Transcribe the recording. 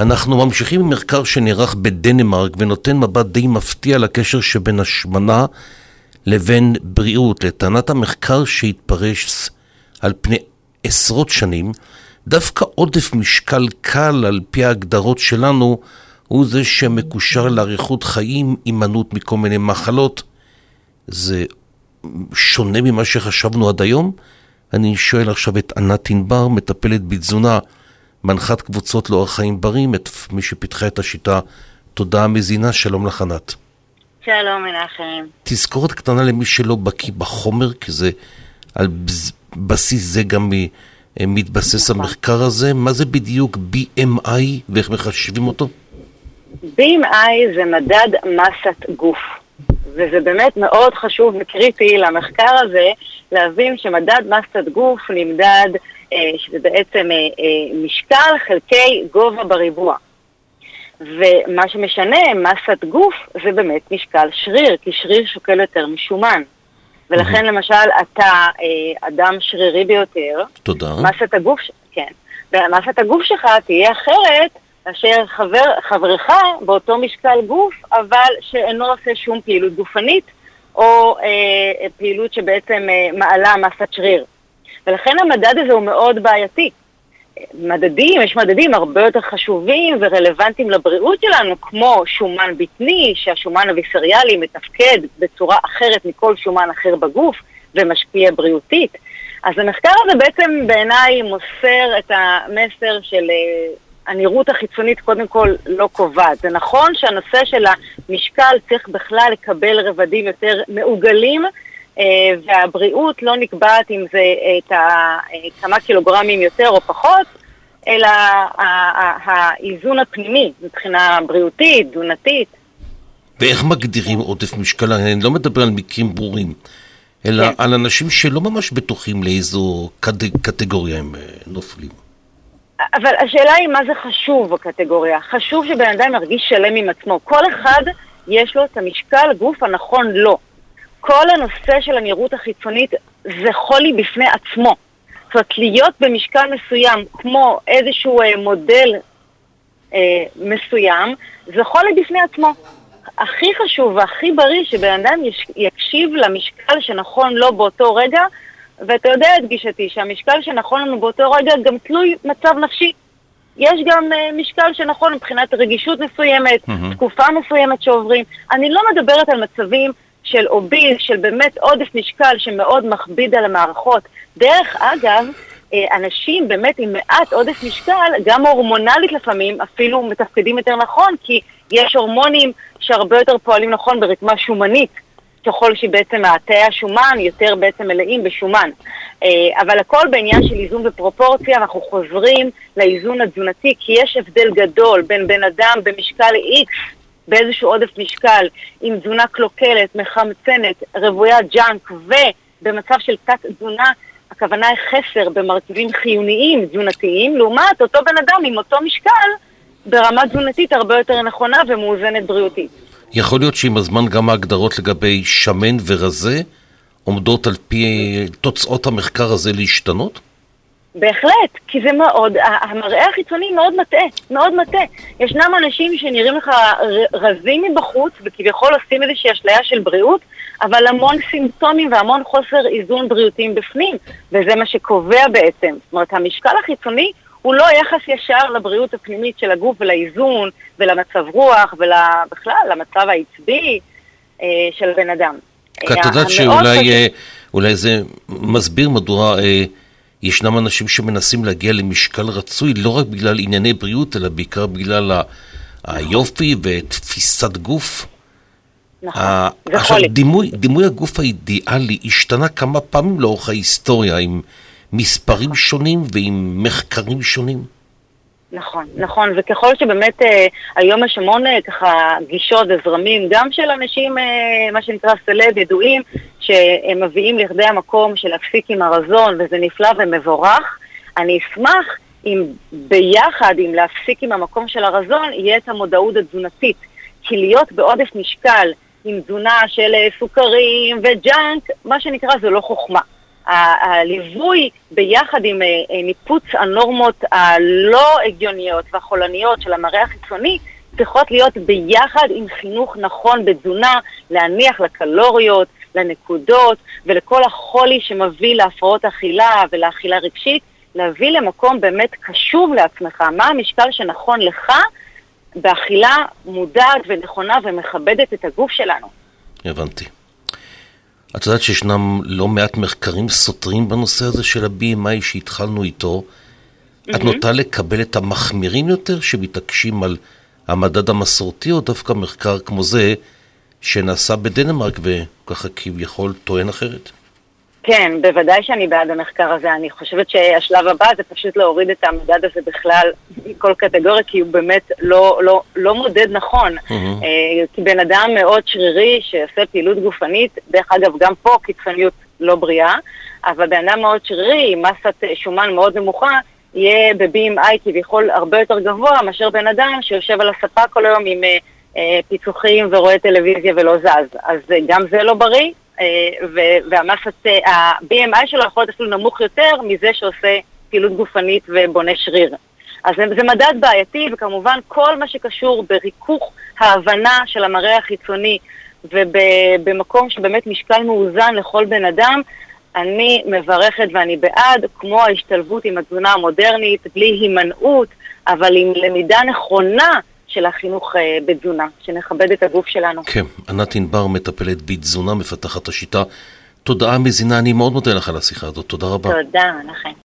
אנחנו ממשיכים עם מחקר שנערך בדנמרק ונותן מבט די מפתיע לקשר שבין השמנה לבין בריאות. לטענת המחקר שהתפרש על פני עשרות שנים, דווקא עודף משקל קל על פי ההגדרות שלנו הוא זה שמקושר לאריכות חיים, הימנעות מכל מיני מחלות. זה שונה ממה שחשבנו עד היום? אני שואל עכשיו את ענת ענבר, מטפלת בתזונה, מנחת קבוצות לאורח חיים בריא, את מי שפיתחה את השיטה תודעה מזינה, שלום לך ענת. שלום מנחם. תזכורת קטנה למי שלא בקיא בחומר, כי זה על בסיס זה גם מתבסס נכון. המחקר הזה. מה זה בדיוק BMI ואיך מחשבים אותו? BMI זה מדד מסת גוף. וזה באמת מאוד חשוב וקריטי למחקר הזה להבין שמדד מסת גוף נמדד, אה, שזה בעצם אה, אה, משקל חלקי גובה בריבוע. ומה שמשנה, מסת גוף, זה באמת משקל שריר, כי שריר שוקל יותר משומן. ולכן למשל אתה אדם שרירי ביותר, תודה. מסת הגוף, כן, ומסת הגוף שלך תהיה אחרת אשר חבר, חברך באותו משקל גוף, אבל שאינו עושה שום פעילות גופנית, או אה, פעילות שבעצם אה, מעלה מסת שריר. ולכן המדד הזה הוא מאוד בעייתי. מדדים, יש מדדים הרבה יותר חשובים ורלוונטיים לבריאות שלנו, כמו שומן בטני, שהשומן הוויסריאלי מתפקד בצורה אחרת מכל שומן אחר בגוף ומשפיע בריאותית. אז המחקר הזה בעצם בעיניי מוסר את המסר של אה, הנראות החיצונית קודם כל לא קובעת. זה נכון שהנושא של המשקל צריך בכלל לקבל רבדים יותר מעוגלים, והבריאות לא נקבעת אם זה אה, את ה, אה, כמה קילוגרמים יותר או פחות, אלא האיזון הפנימי מבחינה בריאותית, תזונתית. ואיך מגדירים עודף משקל? אני לא מדבר על מקרים ברורים, אלא כן. על אנשים שלא ממש בטוחים לאיזו קטגוריה הם נופלים. אבל השאלה היא מה זה חשוב בקטגוריה. חשוב שבן אדם ירגיש שלם עם עצמו. כל אחד יש לו את המשקל גוף הנכון לו. כל הנושא של הנראות החיצונית זה חולי בפני עצמו. זאת אומרת, להיות במשקל מסוים כמו איזשהו אה, מודל אה, מסוים, זה חולי בפני עצמו. הכי חשוב והכי בריא שבן אדם יקשיב למשקל שנכון לו באותו רגע, ואתה יודע את גישתי, שהמשקל שנכון לנו באותו רגע גם תלוי מצב נפשי. יש גם uh, משקל שנכון מבחינת רגישות מסוימת, mm-hmm. תקופה מסוימת שעוברים. אני לא מדברת על מצבים של אוביז, של באמת עודף משקל שמאוד מכביד על המערכות. דרך אגב, אה, אנשים באמת עם מעט עודף משקל, גם הורמונלית לפעמים, אפילו מתפקדים יותר נכון, כי יש הורמונים שהרבה יותר פועלים נכון ברקמה שומנית. ככל שבעצם תאי השומן יותר בעצם מלאים בשומן. אה, אבל הכל בעניין של איזון ופרופורציה, אנחנו חוזרים לאיזון התזונתי, כי יש הבדל גדול בין בן אדם במשקל X, באיזשהו עודף משקל, עם תזונה קלוקלת, מחמצנת, רוויית ג'אנק, ובמצב של תת-תזונה, הכוונה היא חסר במרכיבים חיוניים תזונתיים, לעומת אותו בן אדם עם אותו משקל ברמה תזונתית הרבה יותר נכונה ומאוזנת בריאותית. יכול להיות שעם הזמן גם ההגדרות לגבי שמן ורזה עומדות על פי תוצאות המחקר הזה להשתנות? בהחלט, כי זה מאוד, המראה החיצוני מאוד מטעה, מאוד מטעה. ישנם אנשים שנראים לך רזים מבחוץ וכביכול עושים איזושהי אשליה של בריאות, אבל המון סימפטומים והמון חוסר איזון בריאותיים בפנים, וזה מה שקובע בעצם. זאת אומרת, המשקל החיצוני הוא לא יחס ישר לבריאות הפנימית של הגוף ולאיזון ולמצב רוח ובכלל למצב העצבי אה, של בן אדם. כי את יודעת שאולי אה, זה מסביר מדוע אה, ישנם אנשים שמנסים להגיע למשקל רצוי לא רק בגלל ענייני בריאות, אלא בעיקר בגלל ה- היופי ותפיסת גוף. נכון, זה עכשיו, דימוי, דימוי הגוף האידיאלי השתנה כמה פעמים לאורך ההיסטוריה עם מספרים שונים ועם מחקרים שונים. נכון, נכון, וככל שבאמת אה, היום יש המון אה, ככה גישות וזרמים, גם של אנשים, אה, מה שנקרא סלב, ידועים, שהם מביאים לכדי המקום של להפסיק עם הרזון, וזה נפלא ומבורך. אני אשמח אם ביחד, אם להפסיק עם המקום של הרזון, יהיה את המודעות התזונתית. כי להיות בעודף משקל עם תזונה של אה, סוכרים וג'אנק, מה שנקרא, זה לא חוכמה. הליווי ביחד עם ניפוץ הנורמות הלא הגיוניות והחולניות של המראה החיצוני צריכות להיות ביחד עם חינוך נכון בתזונה, להניח לקלוריות, לנקודות ולכל החולי שמביא להפרעות אכילה ולאכילה רגשית, להביא למקום באמת קשוב לעצמך, מה המשקל שנכון לך באכילה מודעת ונכונה ומכבדת את הגוף שלנו. הבנתי. את יודעת שישנם לא מעט מחקרים סותרים בנושא הזה של ה-BMI שהתחלנו איתו. Mm-hmm. את נוטה לקבל את המחמירים יותר שמתעקשים על המדד המסורתי, או דווקא מחקר כמו זה שנעשה בדנמרק וככה כביכול טוען אחרת? כן, בוודאי שאני בעד המחקר הזה. אני חושבת שהשלב הבא זה פשוט להוריד את המדד הזה בכלל מכל קטגוריה, כי הוא באמת לא, לא, לא מודד נכון. Mm-hmm. כי בן אדם מאוד שרירי שעושה פעילות גופנית, דרך אגב, גם פה קיצוניות לא בריאה, אבל בן אדם מאוד שרירי, עם מסת שומן מאוד נמוכה, יהיה ב-BMI כביכול הרבה יותר גבוה מאשר בן אדם שיושב על הספה כל היום עם אה, אה, פיצוחים ורואה טלוויזיה ולא זז. אז אה, גם זה לא בריא, אה, והמסת, אה, ה-BMI שלו יכול להיות אפילו נמוך יותר מזה שעושה פעילות גופנית ובונה שריר. אז זה, זה מדד בעייתי, וכמובן כל מה שקשור בריכוך ההבנה של המראה החיצוני ובמקום שבאמת משקל מאוזן לכל בן אדם, אני מברכת ואני בעד, כמו ההשתלבות עם התזונה המודרנית, בלי הימנעות, אבל עם למידה נכונה של החינוך אה, בתזונה, שנכבד את הגוף שלנו. כן, ענת ענבר מטפלת בתזונה, מפתחת השיטה. תודעה מזינה, אני מאוד מודה לך על השיחה הזאת, תודה רבה. תודה לכם.